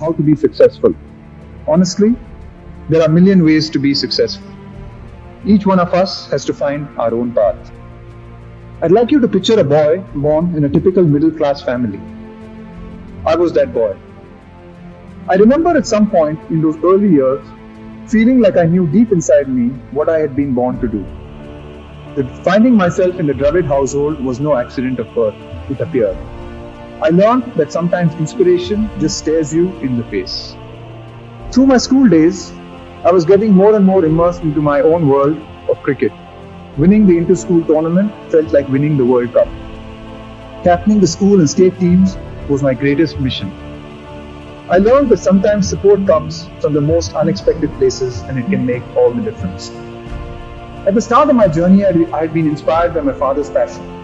how to be successful. Honestly, there are a million ways to be successful. Each one of us has to find our own path. I'd like you to picture a boy born in a typical middle class family. I was that boy. I remember at some point in those early years feeling like I knew deep inside me what I had been born to do. That finding myself in the Dravid household was no accident of birth, it appeared. I learned that sometimes inspiration just stares you in the face. Through my school days, I was getting more and more immersed into my own world of cricket. Winning the inter-school tournament felt like winning the World Cup. Captaining the school and state teams was my greatest mission. I learned that sometimes support comes from the most unexpected places and it can make all the difference. At the start of my journey, I had been inspired by my father's passion.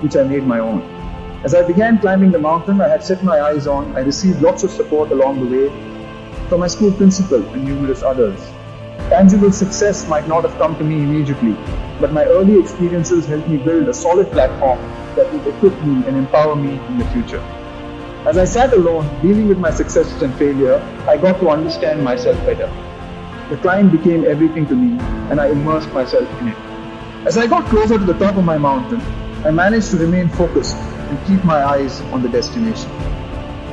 Which I made my own. As I began climbing the mountain I had set my eyes on, I received lots of support along the way from my school principal and numerous others. Tangible success might not have come to me immediately, but my early experiences helped me build a solid platform that would equip me and empower me in the future. As I sat alone, dealing with my successes and failure, I got to understand myself better. The climb became everything to me, and I immersed myself in it. As I got closer to the top of my mountain, I managed to remain focused and keep my eyes on the destination.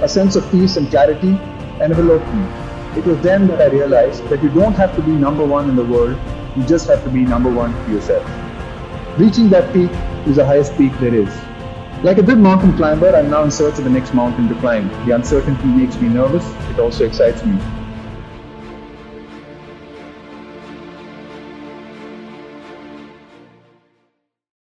A sense of peace and clarity enveloped me. It was then that I realized that you don't have to be number one in the world you just have to be number one for yourself. Reaching that peak is the highest peak there is. Like a good mountain climber, I'm now in search of the next mountain to climb. The uncertainty makes me nervous, it also excites me.